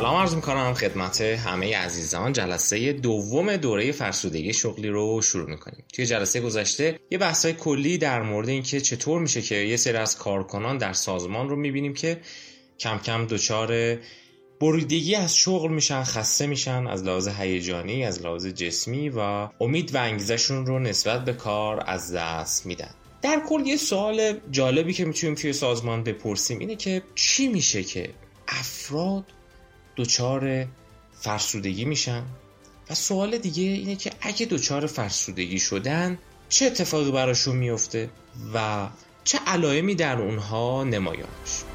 سلام عرض می‌کنم خدمت همه عزیزان. جلسه دوم دوره فرسودگی شغلی رو شروع می‌کنیم. توی جلسه گذشته یه بحثای کلی در مورد اینکه چطور میشه که یه سری از کارکنان در سازمان رو می‌بینیم که کم کم دچار بریدگی از شغل میشن خسته میشن از لحاظ هیجانی از لحاظ جسمی و امید و انگیزشون رو نسبت به کار از دست میدن. در کل یه سوال جالبی که می‌تونیم توی سازمان بپرسیم اینه که چی میشه که افراد دچار فرسودگی میشن. و سوال دیگه اینه که اگه دچار فرسودگی شدن چه اتفاقی براشون میفته و چه علائمی در اونها نمایان میشه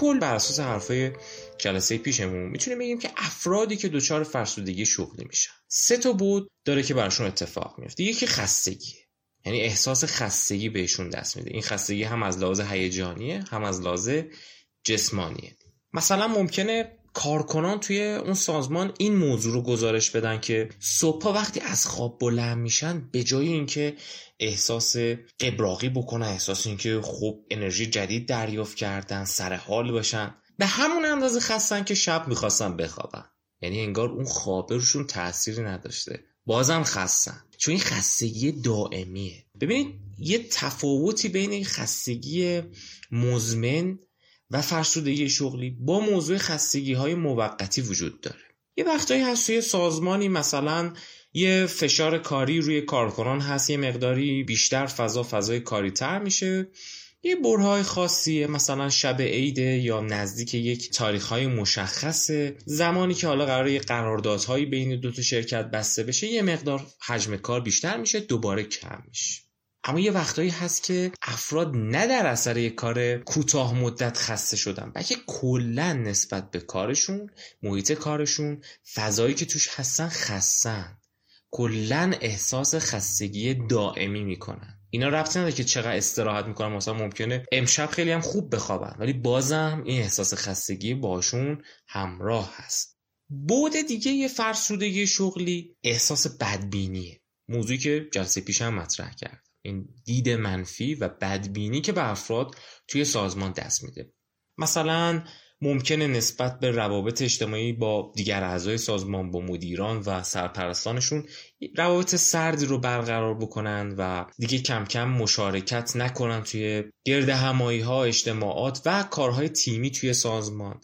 کل بر اساس حرفای جلسه پیشمون می‌تونیم بگیم که افرادی که دچار فرسودگی شغلی میشن. سه تا بود داره که براشون اتفاق میفته یکی خستگی. یعنی احساس خستگی بهشون دست میده. این خستگی هم از لحاظ هیجانیه هم از لحاظ جسمانیه. مثلا ممکنه کارکنان توی اون سازمان این موضوع رو گزارش بدن که صبح وقتی از خواب بلند میشن به جای اینکه احساس قبراقی بکنن احساس اینکه خوب انرژی جدید دریافت کردن سر حال باشن به همون اندازه خستن که شب می‌خواستن بخوابن. یعنی انگار اون خوابه روشون تأثیری نداشته. بازم خستن. چون این خستگی دائمیه. ببینید یه تفاوتی بین خستگی مزمن و فرسودگی شغلی با موضوع خستگی های موقتی وجود داره. یه وقتایی هست توی سازمانی مثلا یه فشار کاری روی کارکنان هست یه مقداری بیشتر فضا فضای کاری تر میشه. یه برهای خاصیه مثلا شب عیده یا نزدیک یک تاریخ های مشخصه زمانی که حالا قرار یه قراردادهایی بین دو تا شرکت بسته بشه یه مقدار حجم کار بیشتر میشه دوباره کم میشه. اما یه وقتایی هست که افراد نه در اثر یک کار کوتاه مدت خسته شدن بلکه کلا نسبت به کارشون محیط کارشون فضایی که توش هستن خستن. کلا احساس خستگی دائمی می‌کنن. اینا ربطی نداره که چقدر استراحت می‌کنن مثلا ممکنه امشب خیلی هم خوب بخوابن ولی بازم این احساس خستگی باشون همراه هست. بود دیگه یه فرسودگی شغلی احساس بدبینیه. موضوعی که جلسه پیش هم مطرح کرد. این دید منفی و بدبینی که به افراد توی سازمان دست میده. مثلا ممکنه نسبت به روابط اجتماعی با دیگر اعضای سازمان با مدیران و سرپرستانشون روابط سردی رو برقرار بکنن و دیگه کم کم مشارکت نکنن توی گرد همایی ها اجتماعات و کارهای تیمی توی سازمان.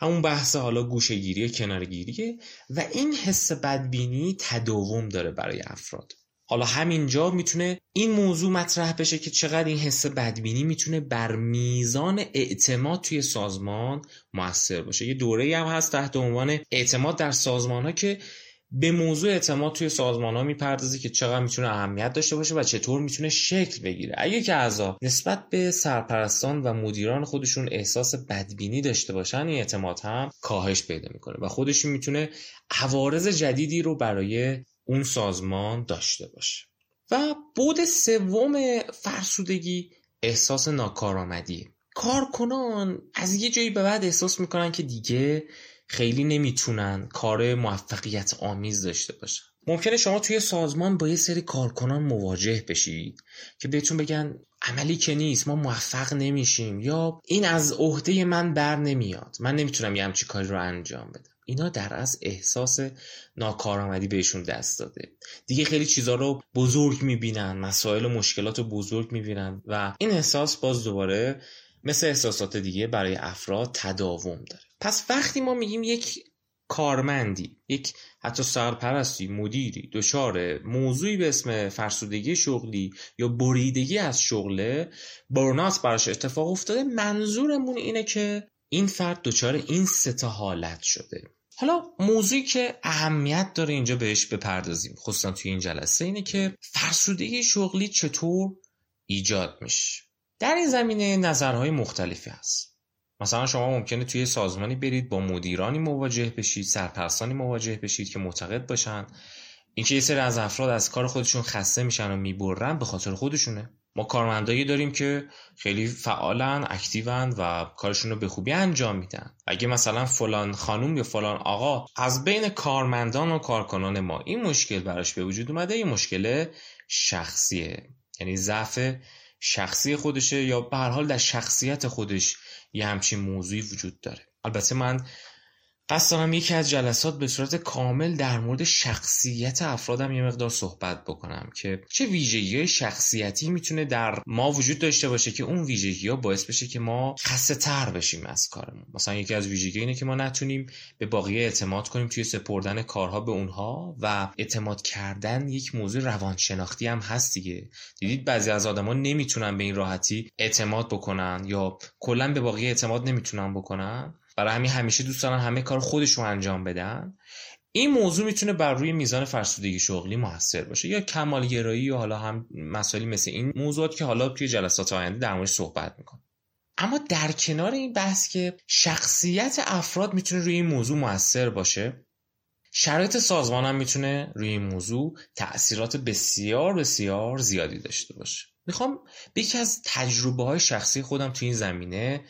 همون بحث حالا گوشگیری کنارگیریه و این حس بدبینی تداوم داره برای افراد. حالا همینجا می‌تونه این موضوع مطرح بشه که چقدر این حس بدبینی می‌تونه بر میزان اعتماد توی سازمان موثر باشه. یه دوره هم هست تحت عنوان اعتماد در سازمان ها که به موضوع اعتماد توی سازمان ها می‌پردازه که چقدر می‌تونه اهمیت داشته باشه و چطور می‌تونه شکل بگیره. اگه که اعضا نسبت به سرپرستان و مدیران خودشون احساس بدبینی داشته باشن این اعتماد هم کاهش پیدا می‌کنه و خودشون می‌تونه عوارض جدیدی رو برای اون سازمان داشته باشه. و بود سوم فرسودگی احساس ناکارآمدی. کارکنان از یه جایی به بعد احساس می‌کنن که دیگه خیلی نمی‌تونن کار موفقیت آمیز داشته باشن. ممکنه شما توی سازمان با یه سری کارکنان مواجه بشید که بهتون بگن عملی که نیست ما موفق نمیشیم یا این از عهده من بر نمیاد من نمی‌تونم یه همچی کاری رو انجام بدم. اینا در از احساس ناکارآمدی بهشون دست داده. دیگه خیلی چیزها رو بزرگ می‌بینن مسائل و مشکلات رو بزرگ می‌بینن و این احساس باز دوباره مثل احساسات دیگه برای افراد تداوم داره. پس وقتی ما میگیم یک کارمندی یک حتی سرپرستی مدیری دچار موضوعی به اسم فرسودگی شغلی یا بریدگی از شغله برنات براش اتفاق افتاده منظورمون اینه که این فرد دچار این سه حالت شده. حالا موضوعی که اهمیت داره اینجا بهش بپردازیم خصوصا توی این جلسه اینه که فرسودگی شغلی چطور ایجاد میشه. در این زمینه نظرهای مختلفی هست. مثلا شما ممکنه توی سازمانی برید با مدیرانی مواجه بشید سرپرستانی مواجه بشید که معتقد باشن. اینکه یه سری از افراد از کار خودشون خسته میشن و می‌برن به خاطر خودشونه. ما کارمندایی داریم که خیلی فعالن اکتیون و کارشون رو به خوبی انجام میدن. اگه مثلا فلان خانوم یا فلان آقا از بین کارمندان و کارکنان ما این مشکل براش به وجود اومده این مشکل شخصیه. یعنی ضعف شخصی خودشه یا به هر حال در شخصیت خودش یه همچین موضوعی وجود داره. البته من قصد دارم یکی از جلسات به صورت کامل در مورد شخصیت افرادم یه مقدار صحبت بکنم که چه ویژگی شخصیتی می‌تونه در ما وجود داشته باشه که اون ویژگی ها باعث بشه که ما خسته تر بشیم از کارمون. مثلا یکی از ویژگی اینه که ما نتونیم به باقی اعتماد کنیم توی سپردن کارها به اونها و اعتماد کردن یک موضوع روانشناختی هم هست دیگه. دیدید بعضی از آدما نمی‌تونن به این راحتی اعتماد بکنن یا کلا به باقی اعتماد نمی‌تونن بکنن؟ برای همین همیشه دوست دارن همه کار خودشون انجام بدن. این موضوع می‌تونه بر روی میزان فرسودگی شغلی موثر باشه یا کمالگرایی یا حالا هم مسائلی مثل این موضوعات که حالا توی جلسات آینده در موردش صحبت می‌کنم اما در کنار این بحث که شخصیت افراد می‌تونه روی این موضوع موثر باشه شرایط سازمان هم می‌تونه روی این موضوع تأثیرات بسیار بسیار زیادی داشته باشه. می‌خوام به یکی از تجربه های شخصی خودم توی این زمینه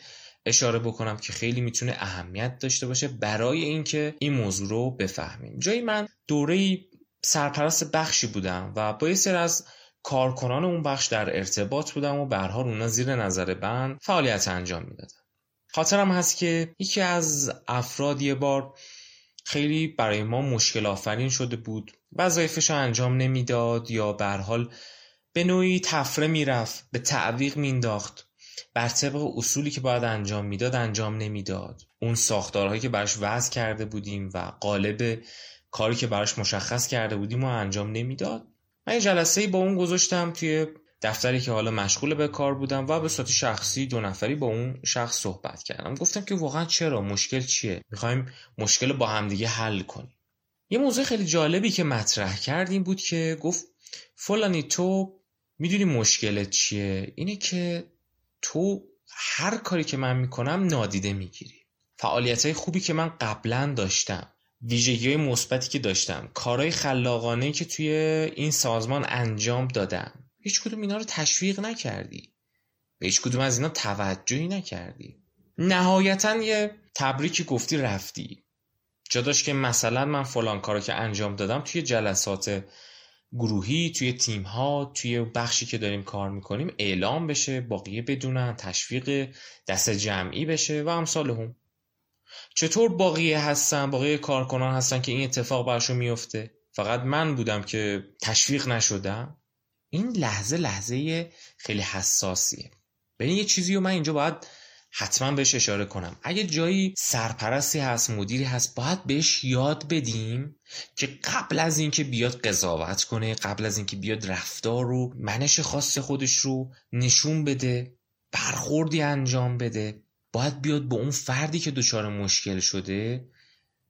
اشاره بکنم که خیلی می‌تونه اهمیت داشته باشه برای اینکه این موضوع رو بفهمیم. جایی من دوره سرپرست بخشی بودم و با یه سر از کارکنان اون بخش در ارتباط بودم و به حال اونا زیر نظر بند فعالیت انجام می‌دادن. خاطرم هست که یکی از افراد یه بار خیلی برای ما مشکل آفرین شده بود وظایفش رو انجام نمی‌داد یا به حال به نوعی تفره می‌رفت به تعویق مینداخت بر طبق اصولی که باید انجام می‌داد انجام نمی‌داد. اون ساختارهایی که براش وضع کرده بودیم و قالب کاری که براش مشخص کرده بودیم و انجام نمی‌داد. من یه جلسه با اون گذاشتم توی دفتری که حالا مشغول به کار بودم و به صورت شخصی دو نفری با اون شخص صحبت کردم. گفتم که واقعا چرا؟ مشکل چیه؟ می‌خوایم مشکل با همدیگه حل کنیم. یه موضوع خیلی جالبی که مطرح کردیم بود که گفت فلانی تو می‌دونی مشکلت چیه؟ اینه که تو هر کاری که من می‌کنم نادیده می‌گیری. فعالیت های خوبی که من قبلا داشتم ویژگی های مثبتی که داشتم کارهای خلاقانه که توی این سازمان انجام دادم. هیچ کدوم اینا رو تشویق نکردی. به هیچ کدوم از اینا توجهی نکردی. نهایتا یه تبریکی گفتی رفتی. جا که مثلا من فلان کارو که انجام دادم توی جلسات گروهی توی تیم ها توی بخشی که داریم کار می‌کنیم اعلام بشه باقیه بدونن تشویق دست جمعی بشه و امثال هم. چطور باقیه هستن باقیه کارکنان هستن که این اتفاق برشون میفته فقط من بودم که تشویق نشدم. این لحظه لحظه خیلی حساسیه. ببین یه چیزی رو من اینجا باید حتما بهش اشاره کنم. اگه جایی سرپرستی هست مدیری هست باید بهش یاد بدیم که قبل از اینکه بیاد قضاوت کنه قبل از اینکه بیاد رفتار رو منش خاص خودش رو نشون بده برخوردی انجام بده. باید بیاد به اون فردی که دچار مشکل شده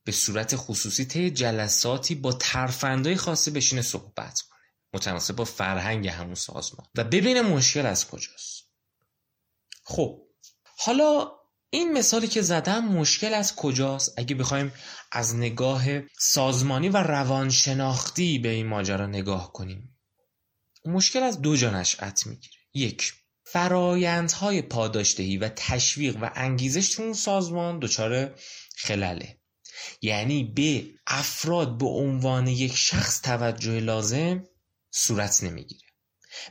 به صورت خصوصی طی جلساتی با ترفندهای خاصی بشینه صحبت کنه. متناسب با فرهنگ همون سازمان. و ببینه مشکل از کجاست. خب حالا این مثالی که زدم مشکل از کجاست؟ اگه بخوایم از نگاه سازمانی و روانشناختی به این ماجرا نگاه کنیم. مشکل از دو جا نشأت می‌گیره. یک فرایندهای پاداشدهی و تشویق و انگیزش تو اون سازمان دچار خلاله یعنی به افراد به عنوان یک شخص توجه لازم صورت نمی‌گیره.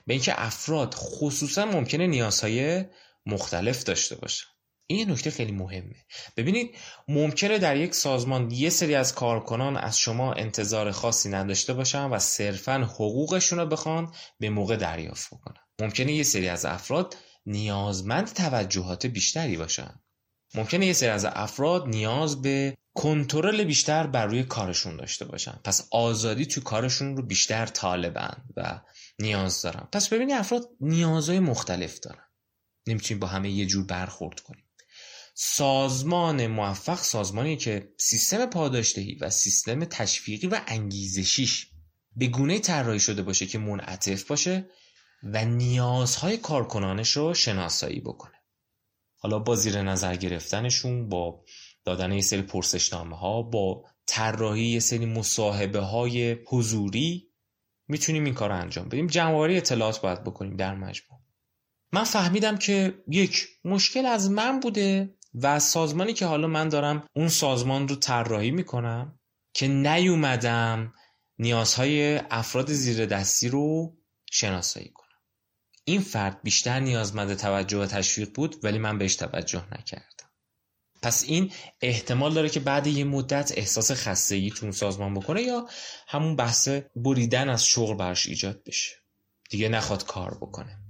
به اینکه افراد خصوصا ممکنه نیازهای مختلف داشته باشه. این نکته خیلی مهمه. ببینید ممکنه در یک سازمان یه سری از کارکنان از شما انتظار خاصی نداشته باشن و صرفا حقوقشون رو بخوان به موقع دریافت بکنن. ممکنه یه سری از افراد نیازمند توجهات بیشتری باشن. ممکنه یه سری از افراد نیاز به کنترل بیشتر بر روی کارشون داشته باشن. پس آزادی تو کارشون رو بیشتر طالبن و نیاز دارن. پس ببینید افراد نیازهای مختلف دارن. نمی‌تونیم با همه یه جور برخورد کنیم. سازمان موفق سازمانی که سیستم پاداشدهی و سیستم تشویقی و انگیزشیش به گونه طراحی شده باشه که منعطف باشه و نیازهای کارکنانش رو شناسایی بکنه. حالا با زیر نظر گرفتنشون با دادن یه سری پرسشنامه ها با طراحی یه سری مصاحبه های حضوری می‌تونیم این کار رو انجام بدیم. جمعآوری اطلاعات باید بکنیم در مجموع. من فهمیدم که یک مشکل از من بوده و از سازمانی که حالا من دارم اون سازمان رو طراحی می‌کنم که نیومدم نیازهای افراد زیر دستی رو شناسایی کنم. این فرد بیشتر نیازمند توجه و تشویق بود ولی من بهش توجه نکردم. پس این احتمال داره که بعد یه مدت احساس خستگی تو سازمان بکنه یا همون بحث بریدن از شغل برش ایجاد بشه. دیگه نخواد کار بکنه.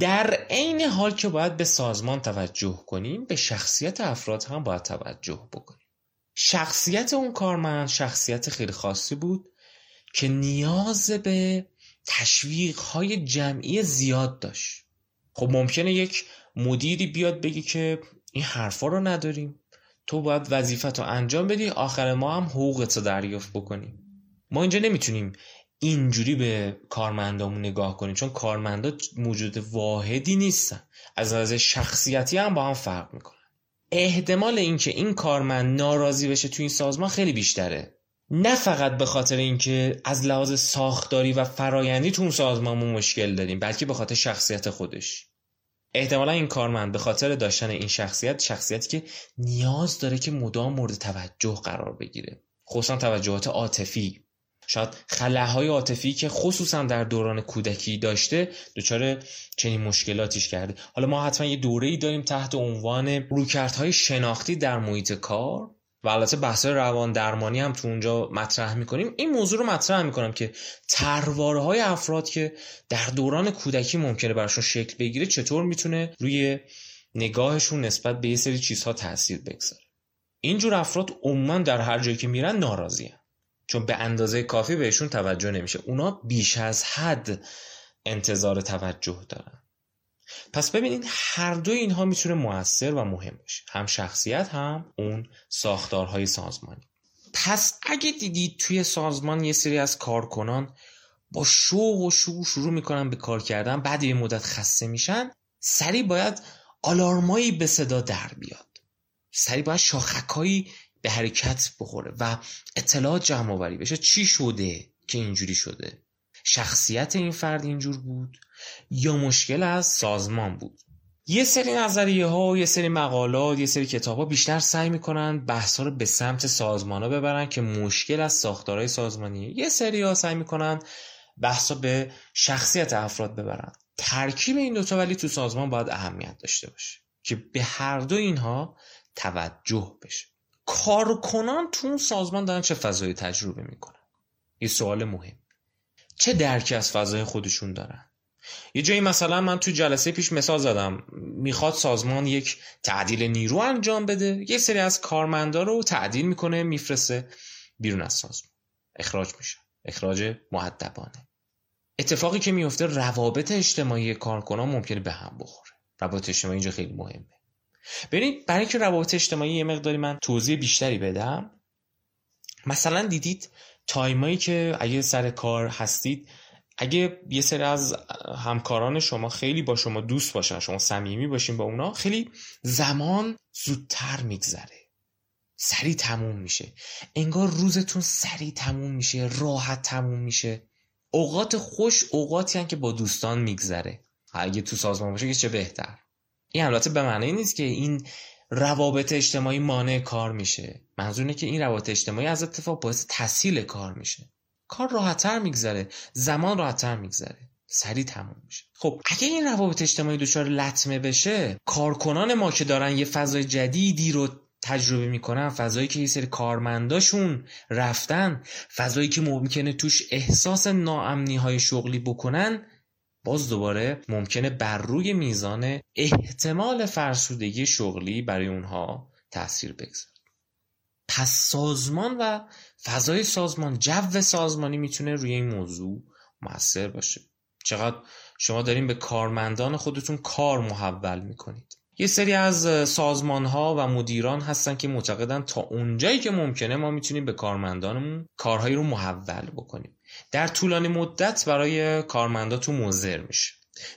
در عین حال که باید به سازمان توجه کنیم به شخصیت افراد هم باید توجه بکنیم. شخصیت اون کارمند شخصیت خیلی خاصی بود که نیاز به تشویق های جمعی زیاد داشت. خب ممکنه یک مدیری بیاد بگی که این حرفا رو نداریم. تو باید وظیفت رو انجام بدی آخر ما هم حقوقت رو دریافت بکنیم. ما اینجا نمی‌تونیم اینجوری به کارمندامون نگاه کنیم چون کارمندا موجود واحدی نیستن. از نظر شخصیتی هم با هم فرق می‌کنن. احتمال اینکه این کارمند ناراضی بشه تو این سازمان خیلی بیشتره. نه فقط به خاطر اینکه از لحاظ ساختاری و فرایندی تو اون سازمانمون مشکل داریم بلکه به خاطر شخصیت خودش. احتمالا این کارمند به خاطر داشتن این شخصیت شخصیتی که نیاز داره که مدام مورد توجه قرار بگیره. خصوصا توجهات عاطفی. شاید خلاهای عاطفی که خصوصا در دوران کودکی داشته دچار چنین مشکلاتیش کرده. حالا ما حتما یه دوره ای داریم تحت عنوان رویکردهای شناختی در محیط کار و البته بحث روان درمانی هم تو اونجا مطرح می‌کنیم. این موضوع رو مطرح می‌کنم که ترواره های افراد که در دوران کودکی ممکنه براشون شکل بگیره چطور می‌تونه روی نگاهشون نسبت به یه سری چیزها تاثیر بگذاره. اینجور افراد عموما در هر جایی که میرن ناراضی چون به اندازه کافی بهشون توجه نمیشه. اونا بیش از حد انتظار توجه دارن. پس ببینید هر دو اینها می‌تونه موثر و مهم باشه. هم شخصیت هم اون ساختارهای سازمانی. پس اگه دیدید توی سازمان یه سری از کارکنان با شوق و شوق شروع می‌کنن به کار کردن بعد یه مدت خسته میشن سری باید آلارمایی به صدا در بیاد. سری باید شاخکایی به حرکت بخوره و اطلاعات جمع آوری بشه. چی شده که اینجوری شده؟ شخصیت این فرد اینجور بود یا مشکل از سازمان بود؟ یه سری نظریه ها یه سری مقالات یه سری کتاب ها بیشتر سعی می‌کنن بحث ها رو به سمت سازمان ها ببرن که مشکل از ساختارهای سازمانی. یه سری ها سعی می‌کنن بحث ها به شخصیت افراد ببرن. ترکیب این دوتا ولی تو سازمان باید اهمیت داشته باشه که به هر دو اینها توجه بشه. کارکنان تو اون سازمان دارن چه فضایی تجربه می‌کنن؟ یه سوال مهم. چه درکی از فضای خودشون دارن؟ یه جایی مثلا من تو جلسه پیش مثال زدم. می‌خواد سازمان یک تعدیل نیرو انجام بده. یه سری از کارمندا رو تعدیل می‌کنه میفرسته بیرون از سازمان. اخراج میشه. اخراج معدبانه اتفاقی که میفته روابط اجتماعی کارکنان ممکنه به هم بخوره. روابط اجتماعی اینجا خیلی مهمه. ببینید برای اینکه روابط اجتماعی یه مقداری من توضیح بیشتری بدم مثلا دیدید تایمایی که اگه سر کار هستید اگه یه سری از همکاران شما خیلی با شما دوست باشن شما صمیمی باشین با اونا خیلی زمان زودتر میگذره. سریع تموم میشه. انگار روزتون سریع تموم میشه راحت تموم میشه. اوقات خوش اوقاتی که با دوستان میگذره. اگه تو سازمان باشه که چه بهتر. این البته به معنی نیست که این روابط اجتماعی مانع کار میشه. منظور که این روابط اجتماعی از اتفاق باعث تسهیل کار میشه. کار راحتتر میگذره زمان راحتتر میگذره. سریع تموم میشه. خب اگه این روابط اجتماعی دچار لطمه بشه کارکنان ما که دارن یه فضای جدیدی رو تجربه می‌کنن فضایی که یه سری کارمنداشون رفتن فضایی که ممکنه توش احساس ناامنی های شغلی بکنن باز دوباره ممکنه بر روی میزان احتمال فرسودگی شغلی برای اونها تاثیر بگذاره. پس سازمان و فضای سازمان جو سازمانی می‌تونه روی این موضوع موثر باشه. چقدر شما دارین به کارمندان خودتون کار محول می‌کنید. یه سری از سازمان ها و مدیران هستن که معتقدن تا اونجایی که ممکنه ما می‌تونیم به کارمندانمون کارهایی رو محول بکنیم. در طولانی مدت برای کارمندا تو مضر میشه.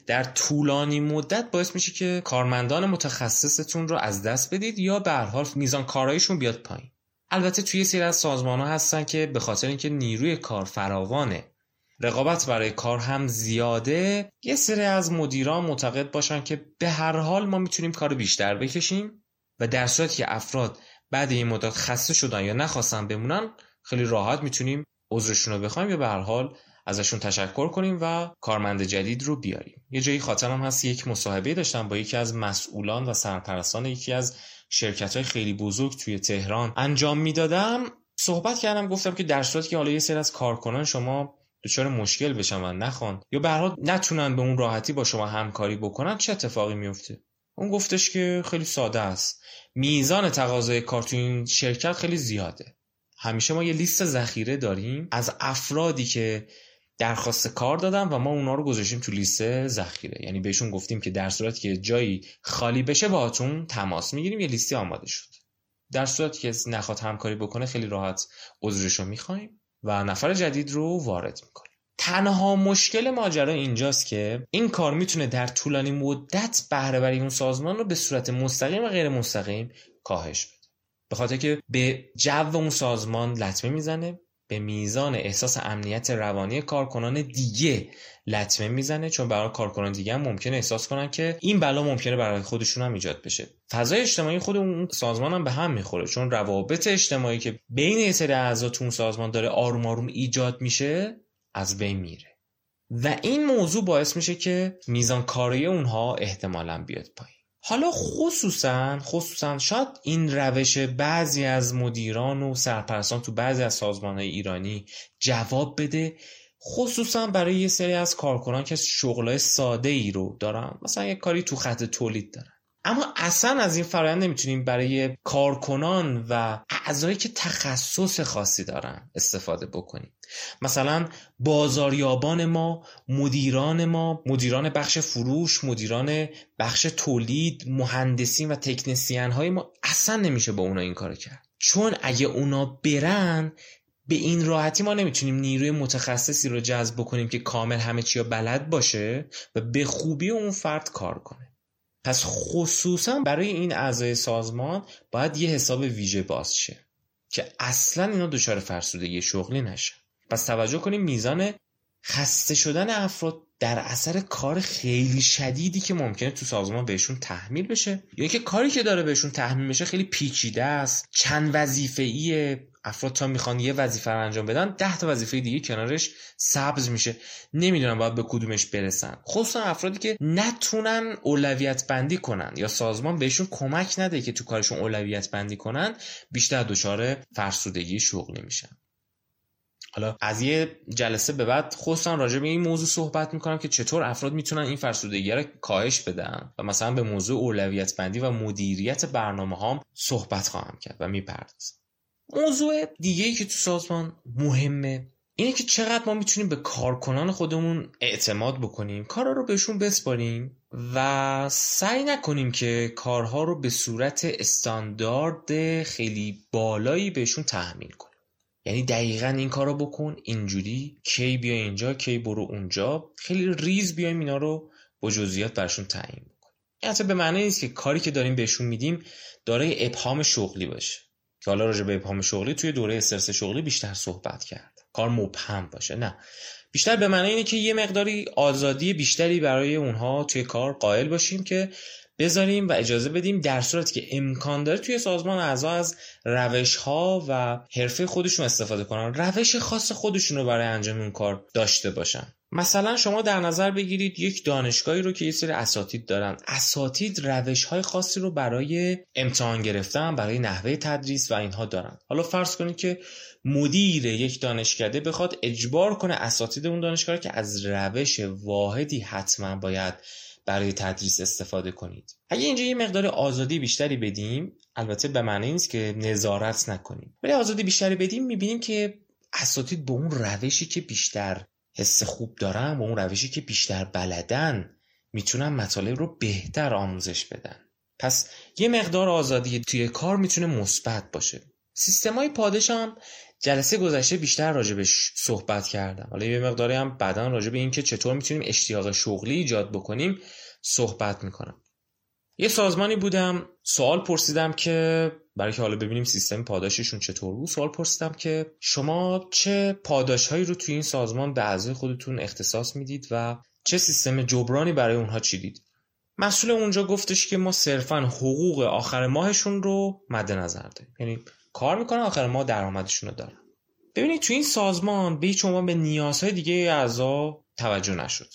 در طولانی مدت باعث میشه که کارمندان متخصصتون رو از دست بدید یا به هر حال میزان کارایشون بیاد پایین. البته توی سری از سازمان ها هستن که به خاطر اینکه نیروی کار فراوانه رقابت برای کار هم زیاده یه سری از مدیران معتقد باشن که به هر حال ما می‌تونیم کار بیشتر بکشیم و در صورتی که افراد بعد این مدت خسته شدن یا نخواستن بمونن خیلی راحت می‌تونیم عذرشون رو بخوایم یا به هر حال ازشون تشکر کنیم و کارمند جدید رو بیاریم. یه جایی خاطرم هست یک مصاحبه داشتم با یکی از مسئولان و سرپرستان یکی از شرکت های خیلی بزرگ توی تهران. انجام می‌دادم صحبت کردم گفتم که در صورتی که حالا یه سری از کارکنان شما دچار مشکل بشن و نخوان یا به هر نتونن به اون راحتی با شما همکاری بکنن چه اتفاقی میفته اون گفتش که خیلی ساده است. میزان تقاضای کار تو این شرکت خیلی زیاده. همیشه ما یه لیست ذخیره داریم از افرادی که درخواست کار دادن و ما اونا رو گذاشتیم تو لیست ذخیره. یعنی بهشون گفتیم که در صورتی که جایی خالی بشه باهاتون تماس می‌گیریم یه لیستی آماده شد. در صورتی که نخواد همکاری بکنه خیلی راحت عذرش رو می‌خوایم و نفر جدید رو وارد می‌کنیم. تنها مشکل ماجرا اینجاست که این کار می‌تونه در طولانی مدت بهره اون سازمان رو به صورت مستقیم و غیر مستقیم کاهش بده. به خاطر که به جو اون سازمان لطمه می‌زنه به میزان احساس امنیت روانی کارکنان دیگه لطمه می‌زنه چون برای کارکنان دیگه هم ممکنه احساس کنن که این بلا ممکنه برای خودشون هم ایجاد بشه. فضای اجتماعی خود اون سازمان هم به هم می‌خوره چون روابط اجتماعی که بین یه سری اعضا تو اون سازمان داره آروم آروم ایجاد میشه از بین میره. و این موضوع باعث میشه که میزان کاری اونها احتمالا بیاد پایین. حالا خصوصا خصوصا شاید این روش بعضی از مدیران و سرپرستان تو بعضی از سازمان ایرانی جواب بده. خصوصا برای یه سری از کارکنان که شغلای ساده ای رو دارن. مثلا یه کاری تو خط تولید دارن. اما اصلا از این فرایند نمی‌تونیم برای کارکنان و اعضایی که تخصص خاصی دارن استفاده بکنیم. مثلا بازاریابان ما مدیران ما مدیران بخش فروش مدیران بخش تولید مهندسین و تکنسین های ما اصلا نمیشه با اونا این کار کرد. چون اگه اونا برن به این راحتی ما نمی‌تونیم نیروی متخصصی رو جذب بکنیم که کامل همه چی بلد باشه و به خوبی اون فرد کار کنه. پس خصوصا برای این اعضای سازمان باید یه حساب ویژه باز شه که اصلا اینا دچار فرسودگی شغلی نشن. پس توجه کنیم میزان خسته شدن افراد در اثر کار خیلی شدیدی که ممکنه تو سازمان بهشون تحمیل بشه. یا اینکه کاری که داره بهشون تحمیل بشه خیلی پیچیده است. چند وظیفه ایه افراد تا می‌خوان یه وظیفه رو انجام بدن ده تا وظیفه دیگه کنارش سبز میشه. نمی‌دونم باید به کدومش برسن. خصوصا افرادی که نتونن اولویت بندی کنن یا سازمان بهشون کمک نده که تو کارشون اولویت بندی کنن بیشتر دچار فرسودگی شغلی میشن. حالا از یه جلسه به بعد خصوصا راجع به این موضوع صحبت می‌کنم که چطور افراد می‌تونن این فرسودگی رو کاهش بدن و مثلا به موضوع اولویت بندی و مدیریت برنامه هام صحبت خواهم کرد و می‌پردازم. موضوع دیگه ای که تو سازمان مهمه اینه که چقدر ما می‌تونیم به کارکنان خودمون اعتماد بکنیم کارها رو بهشون بسپاریم و سعی نکنیم که کارها رو به صورت استاندارد خیلی بالایی بهشون تحمیل کنیم. یعنی دقیقا این کار رو بکن اینجوری کی بیا اینجا کی برو اونجا. خیلی ریز بیایم اینا رو با جزئیات برشون تعیین بکنیم یعنی به معنی نیست که کاری که داریم بهشون میدیم دارای ابهام شغلی باشه. که حالا راجع به ابهام شغلی توی دوره استرس شغلی بیشتر صحبت کرد. کار مبهم باشه. نه. بیشتر به معنی اینه که یه مقداری آزادی بیشتری برای اونها توی کار قائل باشیم که بذاریم و اجازه بدیم در صورتی که امکان داره توی سازمان اعضا از روش ها و حرفه خودشون استفاده کنن. روش خاص خودشون رو برای انجام اون کار داشته باشن. مثلا شما در نظر بگیرید یک دانشگاهی رو که یه سری اساتید دارن. اساتید روش های خاصی رو برای امتحان گرفتن برای نحوه تدریس و اینها دارن. حالا فرض کنید که مدیر یک دانشکده بخواد اجبار کنه اساتید اون دانشگاه که از روش واحدی حتما باید برای تدریس استفاده کنید. اگه اینجا یه مقدار آزادی بیشتری بدیم البته به معنی نیست که نظارت نکنیم. ولی آزادی بیشتری بدیم می‌بینیم که اساتید به اون روشی که بیشتر حس خوب دارن با اون روشی که بیشتر بلدن می‌تونن مطالب رو بهتر آموزش بدن. پس یه مقدار آزادی توی کار می‌تونه مثبت باشه. سیستمای پادش هم جلسه گذشته بیشتر راجبش صحبت کردم. حالا یه مقداری هم بعدا راجب این که چطور می‌تونیم اشتیاق شغلی ایجاد بکنیم صحبت می‌کنم. یه سازمانی بودم سوال پرسیدم که برای که حالا ببینیم سیستم پاداششون چطور بود سوال پرسیدم که شما چه پاداش هایی رو توی این سازمان به اعضای خودتون اختصاص می‌دید و چه سیستم جبرانی برای اونها چیدید مسئول اونجا گفتش که ما صرفا حقوق آخر ماهشون رو مد نظر داریم. یعنی کار می‌کنن؟ آخر ماه درآمدشون رو دارن ببینید تو این سازمان به هیچ به نیازهای دیگه اعضا توجه نشد.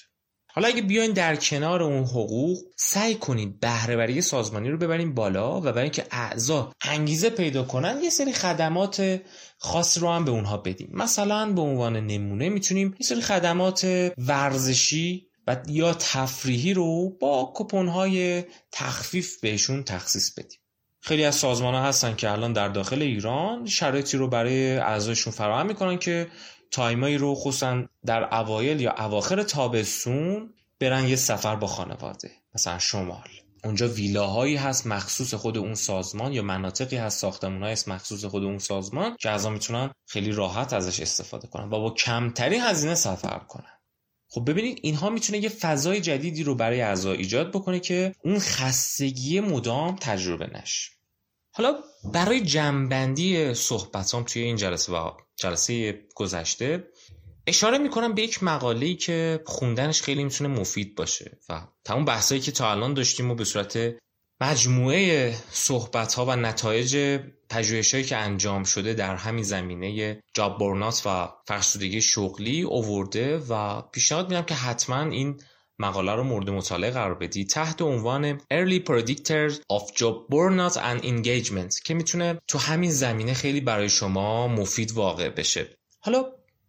حالا اگه بیاین در کنار اون حقوق سعی کنید بهرهوری سازمانی رو ببریم بالا و برای اینکه اعضا انگیزه پیدا کنن یه سری خدمات خاص رو هم به اونها بدیم. مثلا به عنوان نمونه می‌تونیم یه سری خدمات ورزشی و یا تفریحی رو با کپون های تخفیف بهشون تخصیص بدیم. خیلی از سازمان ها هستن که الان در داخل ایران شرایطی رو برای اعضایشون فراهم می‌کنن که تایمایی رو خصوصا در اوایل یا اواخر تابستون برن یه سفر با خانواده مثلا شمال. اونجا ویلاهایی هست مخصوص خود اون سازمان یا مناطقی هست ساختمون هست مخصوص خود اون سازمان که اعضا می‌تونن خیلی راحت ازش استفاده کنن و با کمترین هزینه سفر کنن. خب ببینید اینها می‌تونه یه فضای جدیدی رو برای اعضا ایجاد بکنه که اون خستگی مدام تجربه نشه. حالا برای جمعبندی صحبتام توی این جلسه و جلسه گذشته اشاره می‌کنم به یک مقاله‌ای که خوندنش خیلی می‌تونه مفید باشه و تمام بحثایی که تا الان داشتیم و به صورت مجموعه صحبت ها و نتایج پژوهشهایی که انجام شده در همین زمینه جاب برنات و فرسودگی شغلی اوورده و پیشنهاد میدم که حتما این مقاله رو مورد مطالعه قرار بدی. تحت عنوان Early Predictors of Job Burnout and Engagement که می‌تونه تو همین زمینه خیلی برای شما مفید واقع بشه. حالا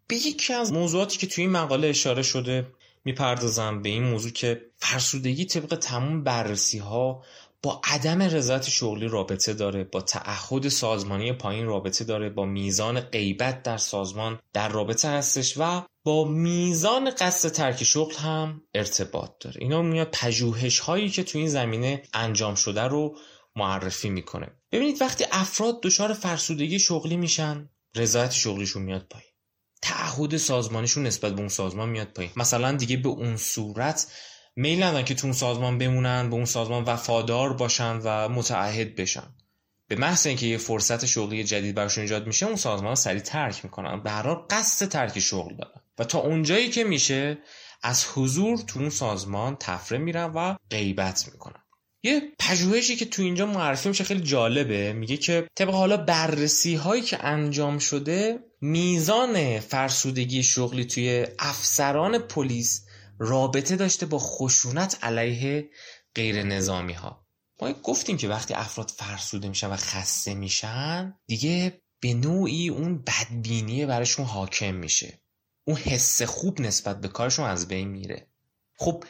به یکی از موضوعاتی که توی این مقاله اشاره شده می‌پردازم به این موضوع که فرسودگی طبق تمام بررسی ها با عدم رضایت شغلی رابطه داره با تعهد سازمانی پایین رابطه داره با میزان غیبت در سازمان در رابطه هستش و با میزان قصد ترک شغل هم ارتباط داره. اینا میاد پژوهش هایی که تو این زمینه انجام شده رو معرفی می‌کنه. ببینید وقتی افراد دچار فرسودگی شغلی میشن رضایت شغلیشون میاد پایین. تعهد سازمانیشون نسبت به اون سازمان میاد پایین. مثلا دیگه به اون صورت میل ندارن که تو اون سازمان بمونن به اون سازمان وفادار باشن و متعهد بشن. به محض اینکه یه فرصت شغلی جدید براشون ایجاد میشه اون سازمان رو سریع ترک می‌کنن. به هر قصد ترک شغل دارن. و تا اونجایی که میشه از حضور تو اون سازمان تفره میرن و غیبت می‌کنن. یه پژوهشی که تو اینجا معرفی میشه خیلی جالبه. میگه که طبق حالا بررسی هایی که انجام شده میزان فرسودگی شغلی توی افسران پلیس رابطه داشته با خشونت علیه غیر نظامی ها ما گفتیم که وقتی افراد فرسوده میشن و خسته میشن دیگه به نوعی اون بدبینی براشون حاکم میشه. اون حس خوب نسبت به کارشون از بین میره. خب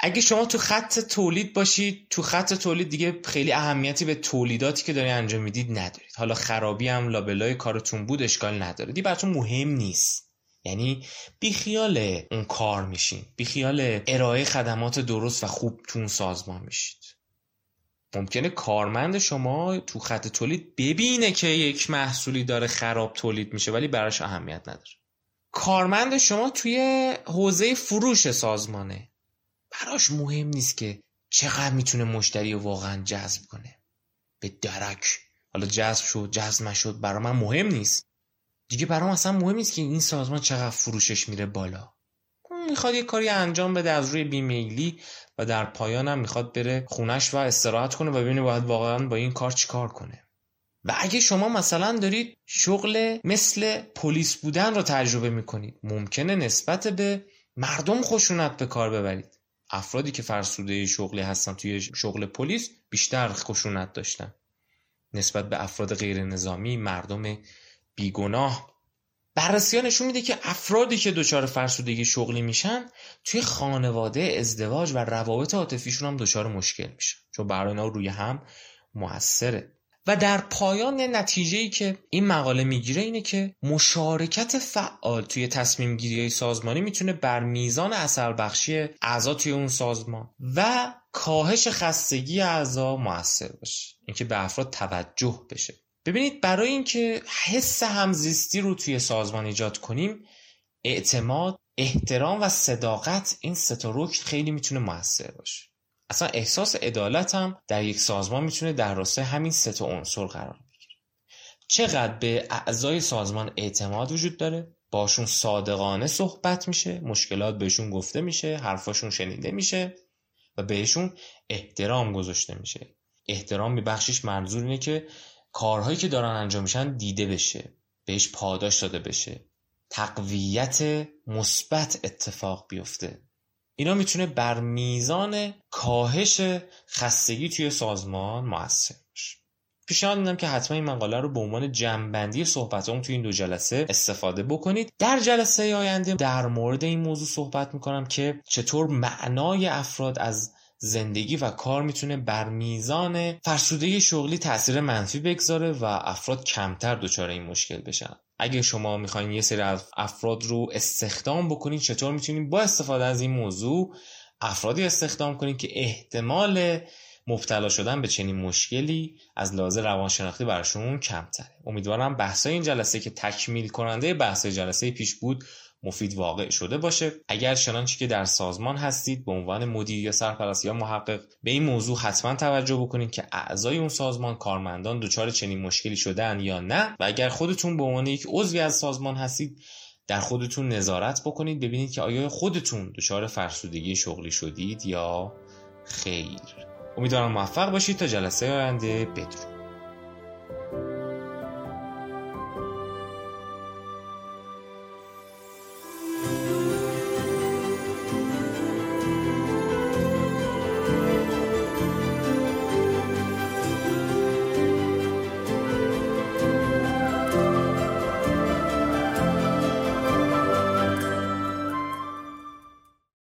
اگه شما تو خط تولید باشید تو خط تولید دیگه خیلی اهمیتی به تولیداتی که داری انجام می‌دید ندارید. حالا خرابی هم لابلای کارتون بود اشکال نداره. دی براتون مهم نیست. یعنی بیخیال اون کار میشین. بیخیال ارائه خدمات درست و خوب تو اون سازمان میشید. ممکنه کارمند شما تو خط تولید ببینه که یک محصولی داره خراب تولید میشه ولی براش اهمیت نداره. کارمند شما توی حوزه فروش سازمانه. براش مهم نیست که چقدر می‌تونه مشتری رو واقعا جذب کنه. به درک. حالا جذب شد جذب نشد برا من مهم نیست. دیگه برام اصلا مهم نیست که این سازمان چقدر فروشش میره بالا. می‌خواد یه کاری انجام بده از روی بیمیلی و در پایان هم می‌خواد بره خونش و استراحت کنه و ببینه باید واقعا با این کار چیکار کنه. و اگه شما مثلا دارید شغل مثل پلیس بودن رو تجربه می‌کنید ممکنه نسبت به مردم خشونت به کار ببرید. افرادی که فرسوده شغلی هستن توی شغل پلیس بیشتر خشونت داشتن. نسبت به افراد غیر نظامی مردم بیگناه. بررسی ها نشون میده که افرادی که دچار فرسودگی شغلی میشن توی خانواده ازدواج و روابط عاطفیشون هم دچار مشکل میشن. چون برای اینا روی هم موثره. و در پایان نتیجه ای که این مقاله می‌گیره اینه که مشارکت فعال توی تصمیم گیری سازمانی می‌تونه بر میزان اثر بخشی اعضا توی اون سازمان و کاهش خستگی اعضا موثر باشه. اینکه به افراد توجه بشه. ببینید برای اینکه حس همزیستی رو توی سازمان ایجاد کنیم اعتماد احترام و صداقت این ستا رکن خیلی می‌تونه موثر باشه. اصلا احساس عدالت هم در یک سازمان می‌تونه در راستای همین سه تا عنصر قرار بگیره. چقدر به اعضای سازمان اعتماد وجود داره؟ باشون صادقانه صحبت میشه مشکلات بهشون گفته میشه حرفاشون شنیده میشه و بهشون احترام گذاشته میشه. احترام میبخشیش منظور اینه که کارهایی که دارن انجام میشن دیده بشه بهش پاداش داده بشه. تقویت مثبت اتفاق بیفته. اینا می‌تونه بر میزان کاهش خستگی توی سازمان موثر باشه. پیشنهاد میدم که حتما این مقاله رو به عنوان جمعبندی صحبتام توی این دو جلسه استفاده بکنید. در جلسه آینده در مورد این موضوع صحبت می‌کنم که چطور معنای افراد از زندگی و کار می‌تونه بر میزان فرسودگی شغلی تاثیر منفی بگذاره و افراد کمتر دچار این مشکل بشن. اگه شما می‌خواین یه سری از افراد رو استخدام بکنید چطور می‌تونید با استفاده از این موضوع افرادی استخدام کنید که احتمال مبتلا شدن به چنین مشکلی از لحاظ روانشناختی براشون کمتره؟ امیدوارم بحثای این جلسه که تکمیل کننده بحث جلسه پیش بود مفید واقع شده باشه. اگر چنانچه که در سازمان هستید به عنوان مدیر یا سرپرست یا محقق به این موضوع حتما توجه بکنید که اعضای اون سازمان کارمندان دچار چنین مشکلی شدن یا نه و اگر خودتون به عنوان یک عضوی از سازمان هستید در خودتون نظارت بکنید ببینید که آیا خودتون دچار فرسودگی شغلی شدید یا خیر. امیدوارم موفق باشید تا جلسه آینده. بدرود.